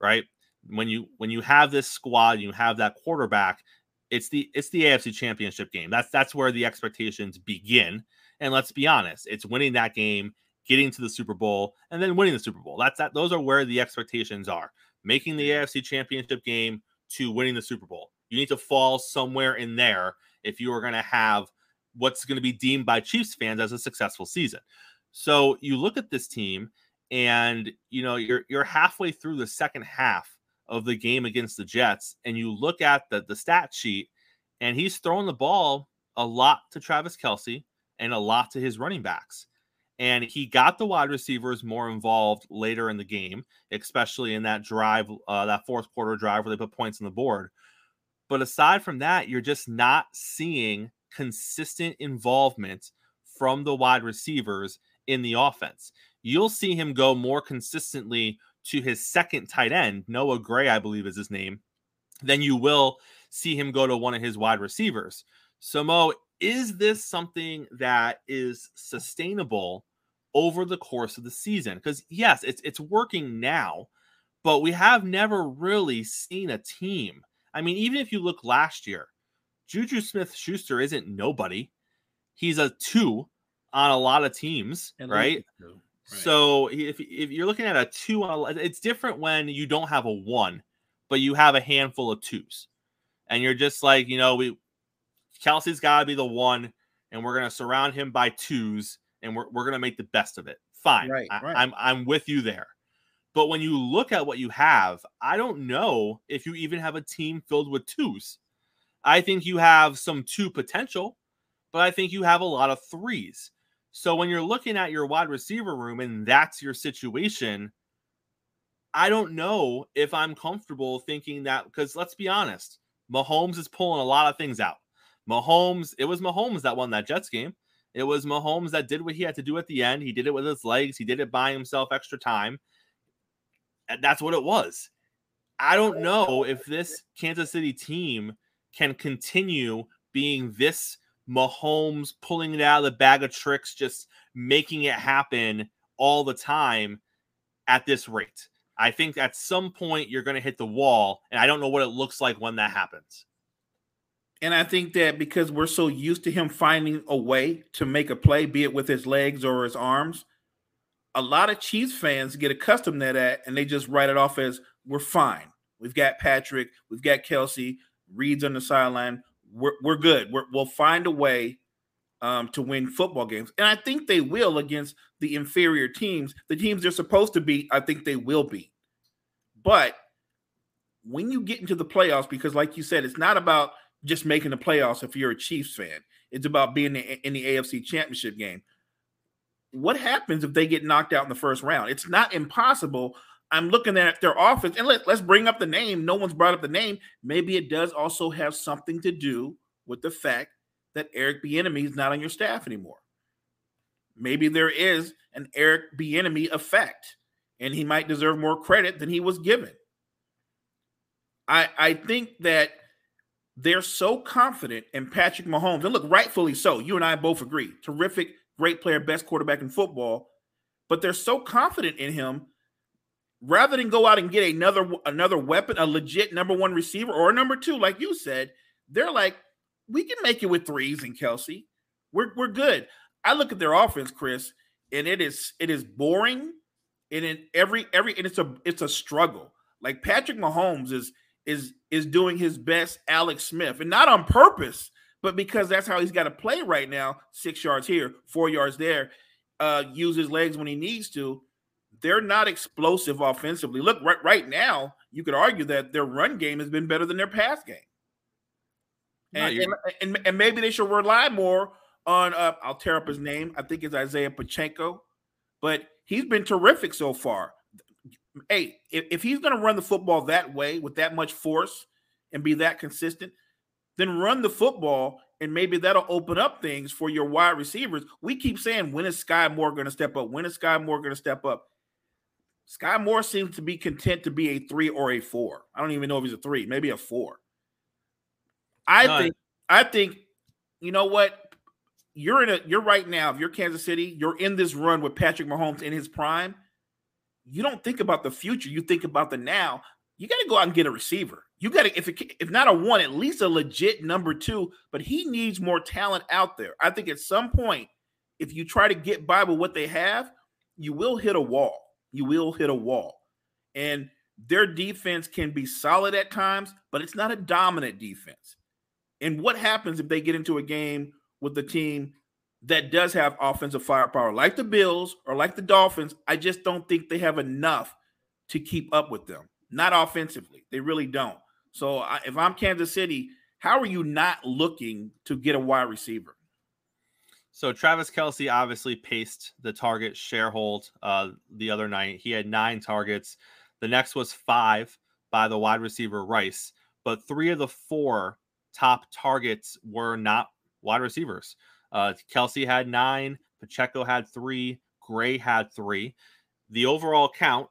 right? When you when you have this squad, you have that quarterback, it's the it's the AFC Championship game. That's that's where the expectations begin. And let's be honest, it's winning that game, getting to the Super Bowl, and then winning the Super Bowl. That's that those are where the expectations are. Making the AFC Championship game to winning the Super Bowl. You need to fall somewhere in there if you are going to have what's going to be deemed by Chiefs fans as a successful season. So you look at this team and you know you're you're halfway through the second half of the game against the Jets and you look at the the stat sheet and he's throwing the ball a lot to Travis Kelce and a lot to his running backs. And he got the wide receivers more involved later in the game, especially in that drive, uh, that fourth quarter drive where they put points on the board. But aside from that, you're just not seeing consistent involvement from the wide receivers in the offense. You'll see him go more consistently to his second tight end, Noah Gray, I believe is his name, than you will see him go to one of his wide receivers. So, Mo, is this something that is sustainable over the course of the season? Because yes, it's it's working now, but we have never really seen a team. I mean, even if you look last year, Juju Smith Schuster isn't nobody. He's a two on a lot of teams, right? right? So if, if you're looking at a two on a, it's different when you don't have a one, but you have a handful of twos. And you're just like, you know, we Kelce's gotta be the one, and we're gonna surround him by twos, and we're, we're gonna make the best of it. Fine. Right, I, right. I'm I'm with you there. But when you look at what you have, I don't know if you even have a team filled with twos. I think you have some two potential, but I think you have a lot of threes. So when you're looking at your wide receiver room and that's your situation, I don't know if I'm comfortable thinking that because let's be honest, Mahomes is pulling a lot of things out. Mahomes, it was Mahomes that won that Jets game. It was Mahomes that did what he had to do at the end. He did it with his legs, he did it by himself extra time. And that's what it was. I don't know if this Kansas City team can continue being this Mahomes pulling it out of the bag of tricks, just making it happen all the time at this rate. I think at some point you're going to hit the wall, and I don't know what it looks like when that happens. And I think that because we're so used to him finding a way to make a play, be it with his legs or his arms, a lot of Chiefs fans get accustomed to that and they just write it off as we're fine. We've got Patrick, we've got Kelce, Reid's on the sideline. We're, we're good. we will find a way um, to win football games. And I think they will against the inferior teams. The teams they're supposed to beat, I think they will beat. But when you get into the playoffs, because like you said, it's not about just making the playoffs if you're a Chiefs fan. It's about being in the AFC championship game. What happens if they get knocked out in the first round? It's not impossible. I'm looking at their offense, and let, let's bring up the name. No one's brought up the name. Maybe it does also have something to do with the fact that Eric Bieniemy is not on your staff anymore. Maybe there is an Eric Bieniemy effect, and he might deserve more credit than he was given. I I think that they're so confident in Patrick Mahomes, and look, rightfully so. You and I both agree. Terrific, great player, best quarterback in football. But they're so confident in him, rather than go out and get another another weapon, a legit number one receiver or a number two, like you said, they're like, we can make it with threes and Kelce. We're we're good. I look at their offense, Chris, and it is it is boring. And in every every and it's a it's a struggle. Like Patrick Mahomes is is is doing his best Alex Smith, and not on purpose, but because that's how he's got to play right now. Six yards here, four yards there. Uh, use his legs when he needs to. They're not explosive offensively. Look, right right now, you could argue that their run game has been better than their pass game. And, and, and, and, maybe they should rely more on uh, I'll tear up his name. I think it's Isaiah Pacheco, but he's been terrific so far hey, if, if he's going to run the football that way with that much force and be that consistent, then run the football and maybe that'll open up things for your wide receivers. We keep saying, when is Skyy Moore going to step up? When is Skyy Moore going to step up? Skyy Moore seems to be content to be a three or a four. I don't even know if he's a three, maybe a four. I no, think, I think, you know what? You're in a, you're right now. If you're Kansas City, you're in this run with Patrick Mahomes in his prime you don't think about the future. You think about the now. You got to go out and get a receiver. You got to, if it, if not a one, at least a legit number two. But he needs more talent out there. I think at some point, if you try to get by with what they have, you will hit a wall. You will hit a wall. And their defense can be solid at times, but it's not a dominant defense. And what happens if they get into a game with the team that does have offensive firepower, like the Bills or like the Dolphins. I just don't think they have enough to keep up with them. Not offensively, they really don't. So I, if I'm Kansas City, how are you not looking to get a wide receiver? So Travis Kelce obviously paced the target share hold uh, the other night. He had nine targets. The next was five by the wide receiver Rice, but three of the four top targets were not wide receivers. Uh, Kelce had nine, Pacheco had three, Gray had three. The overall count,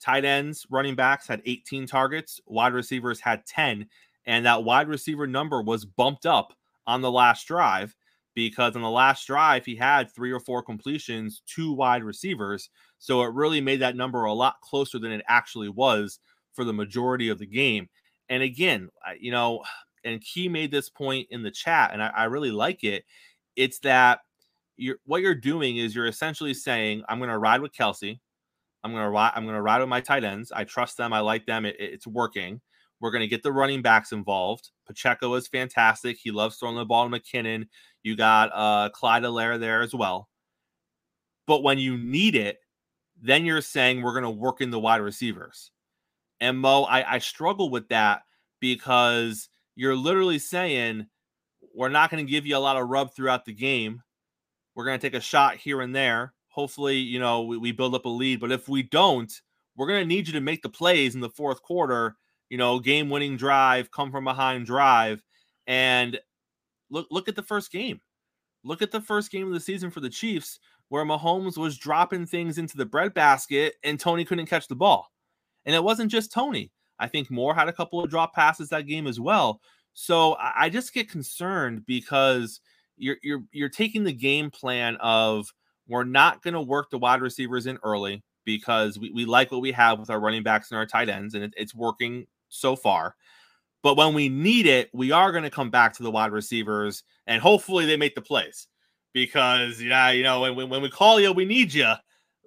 tight ends, running backs had 18 targets, wide receivers had 10, and that wide receiver number was bumped up on the last drive because on the last drive he had three or four completions, two wide receivers. So it really made that number a lot closer than it actually was for the majority of the game. And again, you know, and Key made this point in the chat, and I, I really like it. It's that you're what you're doing is you're essentially saying, I'm going to ride with Kelce. I'm going to ride. I'm to ride with my tight ends. I trust them. I like them. It, it's working. We're going to get the running backs involved. Pacheco is fantastic. He loves throwing the ball to McKinnon. You got uh, Clyde Helaire there as well. But when you need it, then you're saying we're going to work in the wide receivers. And Mo, I, I struggle with that because you're literally saying we're not going to give you a lot of rub throughout the game. We're going to take a shot here and there. Hopefully, you know, we, we build up a lead. But if we don't, we're going to need you to make the plays in the fourth quarter you know, game winning drive, come from behind drive. And look look at the first game. Look at the first game of the season for the Chiefs where Mahomes was dropping things into the breadbasket and Toney couldn't catch the ball. And it wasn't just Toney. I think Moore had a couple of drop passes that game as well. So I just get concerned because you're you're you're taking the game plan of we're not going to work the wide receivers in early because we, we like what we have with our running backs and our tight ends, and it, it's working so far. But when we need it, we are going to come back to the wide receivers and hopefully they make the plays because, yeah, you know, when, when we call you, we need you.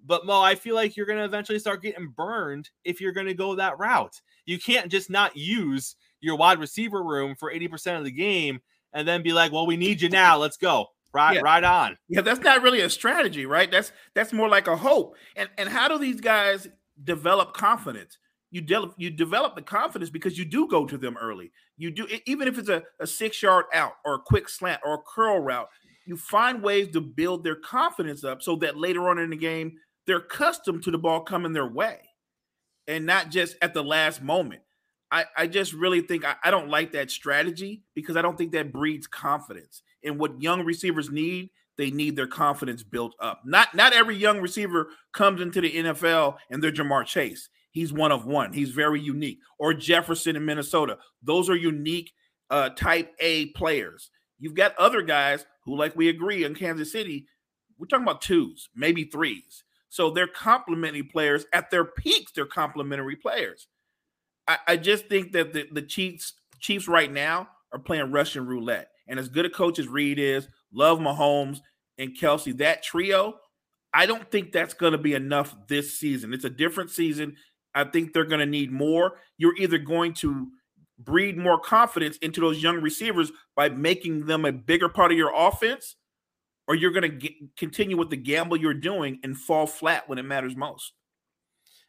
But Mo, I feel like you're going to eventually start getting burned if you're going to go that route. You can't just not use your wide receiver room for 80% of the game and then be like, well, we need you now. Let's go. Right, yeah. right on. Yeah, that's not really a strategy, right? That's that's more like a hope. And and how do these guys develop confidence? you develop you develop the confidence because you do go to them early. You do even if it's a, a six yard out or a quick slant or a curl route, you find ways to build their confidence up so that later on in the game they're accustomed to the ball coming their way and not just at the last moment. I, I just really think I, I don't like that strategy because I don't think that breeds confidence. And what young receivers need, they need their confidence built up. Not not every young receiver comes into the NFL and they're Ja'Marr Chase he's one of one. He's very unique. Or Jefferson in Minnesota. Those are unique uh, type A players. You've got other guys who, like we agree in Kansas City, we're talking about twos, maybe threes. So they're complementary players. At their peaks, they're complementary players. I, I just think that the, the Chiefs, Chiefs right now are playing Russian roulette. And as good a coach as Reid is, love Mahomes and Kelce, that trio, I don't think that's going to be enough this season. It's a different season. I think they're going to need more. You're either going to breed more confidence into those young receivers by making them a bigger part of your offense, or you're going to continue with the gamble you're doing and fall flat when it matters most.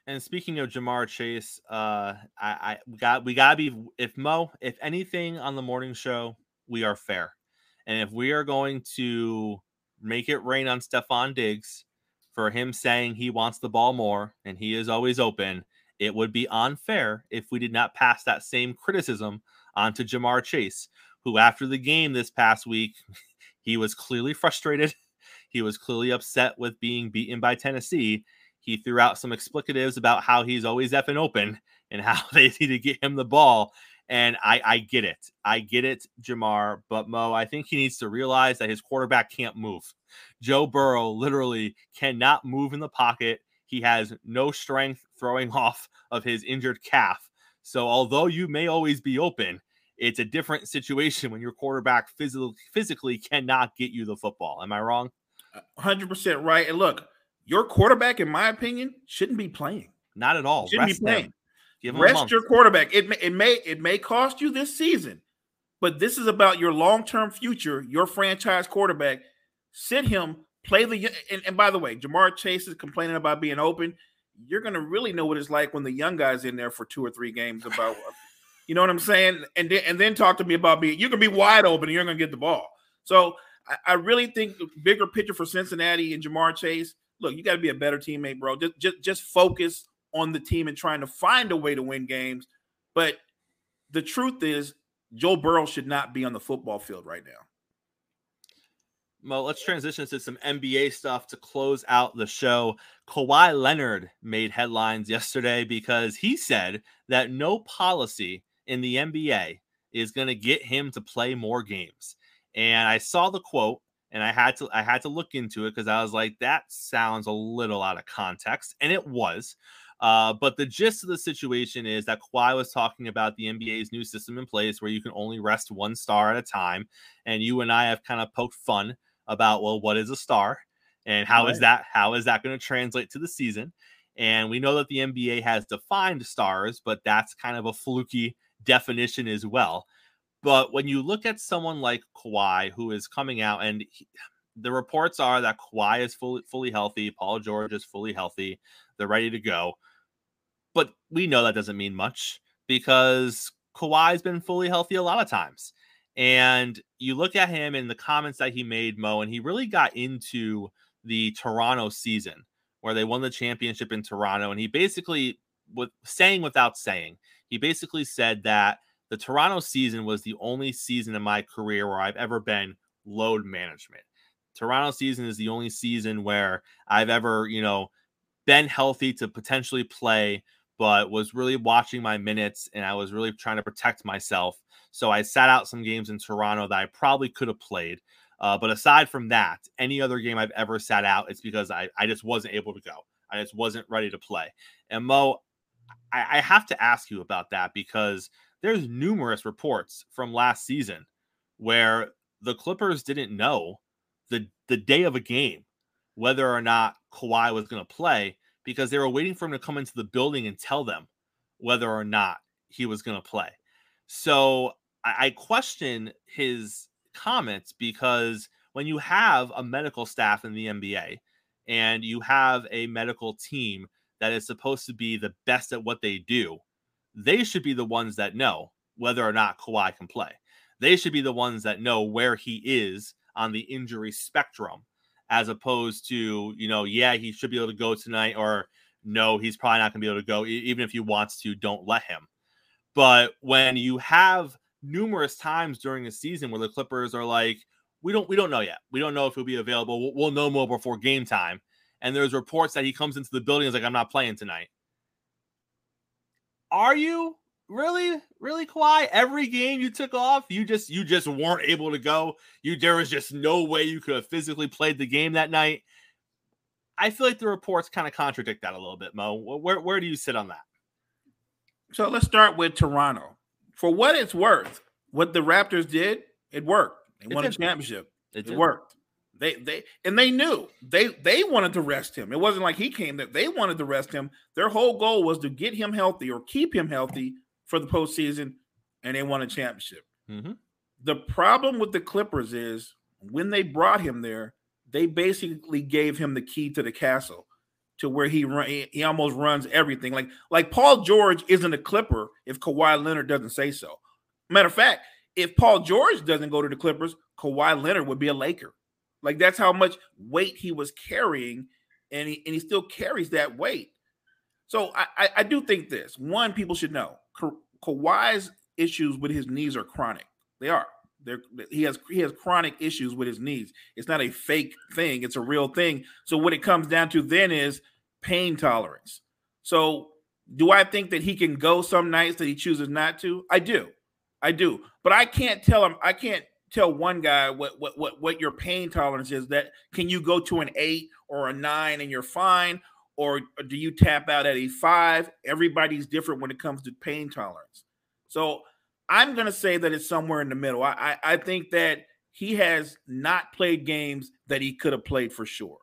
And speaking of Ja'Marr Chase, uh, I, I we got we gotta be if Mo, if anything on the morning show, we are fair, and if we are going to make it rain on Stefon Diggs for him saying he wants the ball more and he is always open, it would be unfair if we did not pass that same criticism onto Ja'Marr Chase, who after the game this past week, he was clearly frustrated. He was clearly upset with being beaten by Tennessee. He threw out some explicatives about how he's always effing open and how they need to get him the ball. And I, I get it. I get it, Ja'Marr. But Mo, I think he needs to realize that his quarterback can't move. Joe Burrow literally cannot move in the pocket. He has no strength throwing off of his injured calf. So although you may always be open, it's a different situation when your quarterback physically physically cannot get you the football. Am I wrong? 100% right. And look, your quarterback, in my opinion, shouldn't be playing. Not at all. Shouldn't Rest be playing. Rest your quarterback. It may, it may it may cost you this season, but this is about your long term future. Your franchise quarterback. Sit him Play the and, and by the way, Ja'Marr Chase is complaining about being open. You're gonna really know what it's like when the young guys in there for two or three games about You know what I'm saying? And then and then talk to me about being you can be wide open and you're gonna get the ball. So I, I really think the bigger picture for Cincinnati and Ja'Marr Chase. Look, you got to be a better teammate, bro. Just, just just focus on the team and trying to find a way to win games. But the truth is, Joe Burrow should not be on the football field right now. Well, let's transition to some NBA stuff to close out the show. Kawhi Leonard made headlines yesterday because he said that no policy in the NBA is going to get him to play more games. And I saw the quote and I had to I had to look into it because I was like, that sounds a little out of context, and it was. Uh, but the gist of the situation is that Kawhi was talking about the NBA's new system in place where you can only rest one star at a time, and you and I have kind of poked fun about well, what is a star, and how right. is that how is that going to translate to the season? And we know that the NBA has defined stars, but that's kind of a fluky definition as well. But when you look at someone like Kawhi, who is coming out, and he, the reports are that Kawhi is fully fully healthy, Paul George is fully healthy, they're ready to go. But we know that doesn't mean much because Kawhi's been fully healthy a lot of times. And you look at him in the comments that he made, Mo, and he really got into the Toronto season where they won the championship in Toronto. And he basically, with saying without saying, he basically said that the Toronto season was the only season in my career where I've ever been load management. Toronto season is the only season where I've ever, you know, been healthy to potentially play, but was really watching my minutes and I was really trying to protect myself. So I sat out some games in Toronto that I probably could have played. Uh, but aside from that, any other game I've ever sat out, it's because I, I just wasn't able to go. I just wasn't ready to play. And Mo, I, I have to ask you about that because there's numerous reports from last season where the Clippers didn't know the the day of a game whether or not Kawhi was going to play because they were waiting for him to come into the building and tell them whether or not he was going to play. So I, I question his comments because when you have a medical staff in the NBA and you have a medical team that is supposed to be the best at what they do, they should be the ones that know whether or not Kawhi can play. They should be the ones that know where he is on the injury spectrum, as opposed to, you know, yeah, he should be able to go tonight, or no, he's probably not going to be able to go. Even if he wants to, don't let him. But when you have numerous times during the season where the Clippers are like, we don't we don't know yet. We don't know if he'll be available. We'll, we'll know more before game time. And there's reports that he comes into the building and is like, I'm not playing tonight. Are you really, really, Kawhi? Every game you took off, you just you just weren't able to go. You there was just no way you could have physically played the game that night. I feel like the reports kind of contradict that a little bit, Mo. Where where do you sit on that? So let's start with Toronto. For what it's worth, what the Raptors did, it worked. They it won did. a championship. It, it worked. They they and they knew they they wanted to rest him. It wasn't like he came that they wanted to rest him. Their whole goal was to get him healthy or keep him healthy for the postseason, and they won a championship. Mm-hmm. The problem with the Clippers is when they brought him there, they basically gave him the key to the castle to where he run he almost runs everything. Like like Paul George isn't a Clipper if Kawhi Leonard doesn't say so. Matter of fact, if Paul George doesn't go to the Clippers, Kawhi Leonard would be a Laker. Like that's how much weight he was carrying, and he and he still carries that weight. So I, I, I do think this. One, people should know Ka- Kawhi's issues with his knees are chronic. They are. They're, he has he has chronic issues with his knees. It's not a fake thing. It's a real thing. So what it comes down to then is pain tolerance. So do I think that he can go some nights that he chooses not to? I do. I do. But I can't tell him I can't tell one guy what what what what your pain tolerance is. That can you go to an eight or a nine and you're fine, or, do you tap out at a five? Everybody's different when it comes to pain tolerance. So I'm going to say that it's somewhere in the middle. I, I I think that he has not played games that he could have played for sure.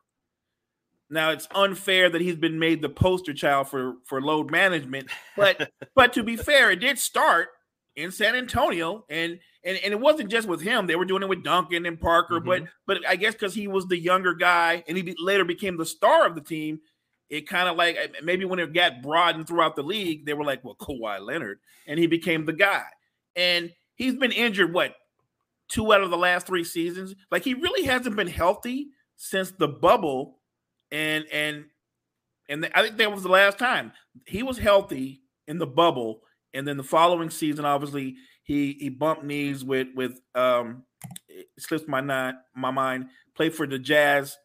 Now it's unfair that he's been made the poster child for for load management, but but to be fair, it did start in San Antonio, and and and it wasn't just with him. They were doing it with Duncan and Parker, mm-hmm. but but I guess because he was the younger guy and he be, later became the star of the team, it kind of like eh, maybe when it got broadened throughout the league, they were like, well, Kawhi Leonard, and he became the guy. And he's been injured what two out of the last three seasons. Like he really hasn't been healthy since the bubble, and and and I think that was the last time he was healthy in the bubble. And then the following season, obviously, he he bumped knees with with um slips my not my mind. Played for the Jazz,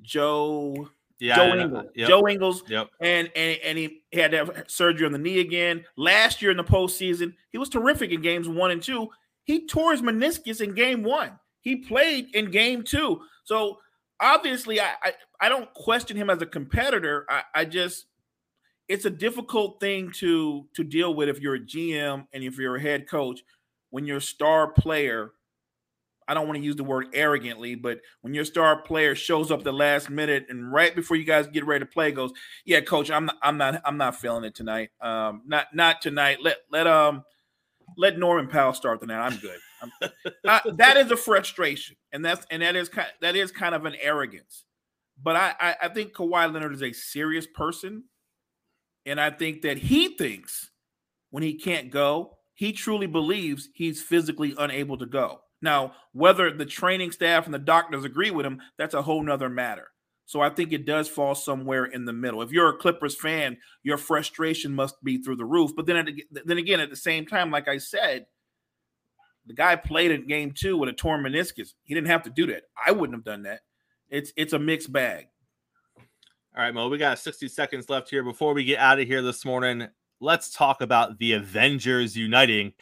Joe. Yeah, Joe Ingles. Yep. Joe Ingles. Yep. And, and and he had to have surgery on the knee again. Last year in the postseason, he was terrific in games one and two. He tore his meniscus in game one. He played in game two. So obviously, I I, I don't question him as a competitor. I, I just it's a difficult thing to to deal with if you're a GM and if you're a head coach when your star player I don't want to use the word arrogantly, but when your star player shows up the last minute and right before you guys get ready to play goes, "Yeah, coach, I'm not I'm not I'm not feeling it tonight. Um not not tonight. Let let um let Norman Powell start the night. I'm good." I'm, I, that is a frustration. And that's and that is kind that is kind of an arrogance. But I, I I think Kawhi Leonard is a serious person and I think that he thinks when he can't go, he truly believes he's physically unable to go. Now, whether the training staff and the doctors agree with him, that's a whole nother matter. So I think it does fall somewhere in the middle. If you're a Clippers fan, your frustration must be through the roof. But then, at, then again, at the same time, like I said, the guy played in game two with a torn meniscus. He didn't have to do that. I wouldn't have done that. It's it's a mixed bag. All right, Mo, we got 60 seconds left here before we get out of here this morning. Let's talk about the Avengers uniting.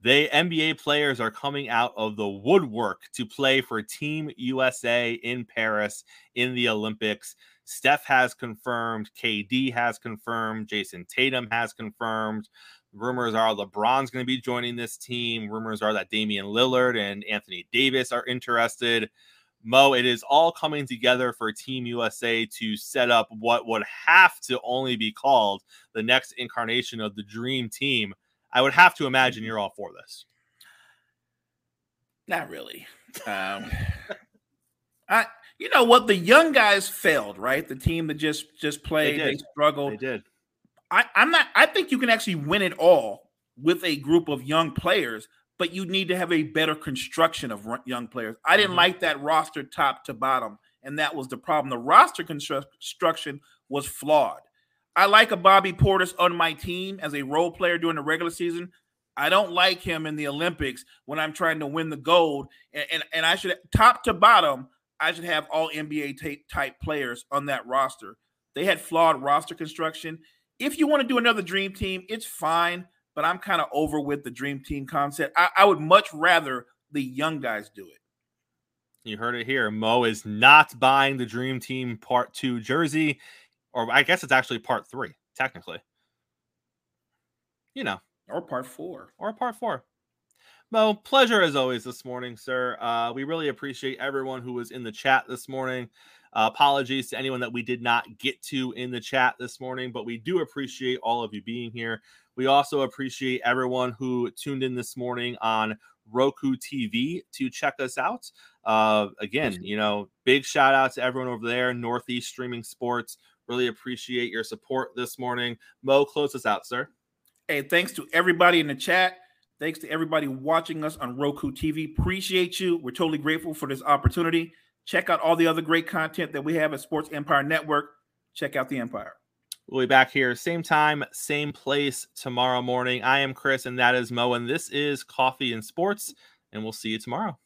They NBA players are coming out of the woodwork to play for Team USA in Paris in the Olympics. Steph has confirmed, KD has confirmed, Jayson Tatum has confirmed. Rumors are LeBron's going to be joining this team. Rumors are that Damian Lillard and Anthony Davis are interested. Mo, it is all coming together for Team USA to set up what would have to only be called the next incarnation of the dream team. I would have to imagine you're all for this. Not really. Um, I, you know what? The young guys failed, right? The team that just just played, they, did. struggled. They did. I, I'm not. I think you can actually win it all with a group of young players, but you need to have a better construction of young players. I didn't Mhm. like that roster top to bottom, and that was the problem. The roster construction was flawed. I like a Bobby Portis on my team as a role player during the regular season. I don't like him in the Olympics when I'm trying to win the gold. And, and, and I should, top to bottom, I should have all NBA ta- type players on that roster. They had flawed roster construction. If you want to do another dream team, it's fine, but I'm kind of over with the dream team concept. I, I would much rather the young guys do it. You heard it here. Mo is not buying the Dream Team Part 2 jersey, or I guess it's actually Part 3, technically. You know, Or part four. or Part 4. Mo, pleasure as always this morning, sir. Uh, we really appreciate everyone who was in the chat this morning. Uh, apologies to anyone that we did not get to in the chat this morning, but we do appreciate all of you being here. We also appreciate everyone who tuned in this morning on Roku TV to check us out. Uh, again, you know, big shout out to everyone over there, Northeast Streaming Sports. Really appreciate your support this morning. Mo, close us out, sir. Hey, thanks to everybody in the chat. Thanks to everybody watching us on Roku TV. Appreciate you. We're totally grateful for this opportunity. Check out all the other great content that we have at Sports Empire Network. Check out the Empire. We'll be back here, same time, same place tomorrow morning. I am Chris, and that is Mo, and this is Coffee and Sports, and we'll see you tomorrow.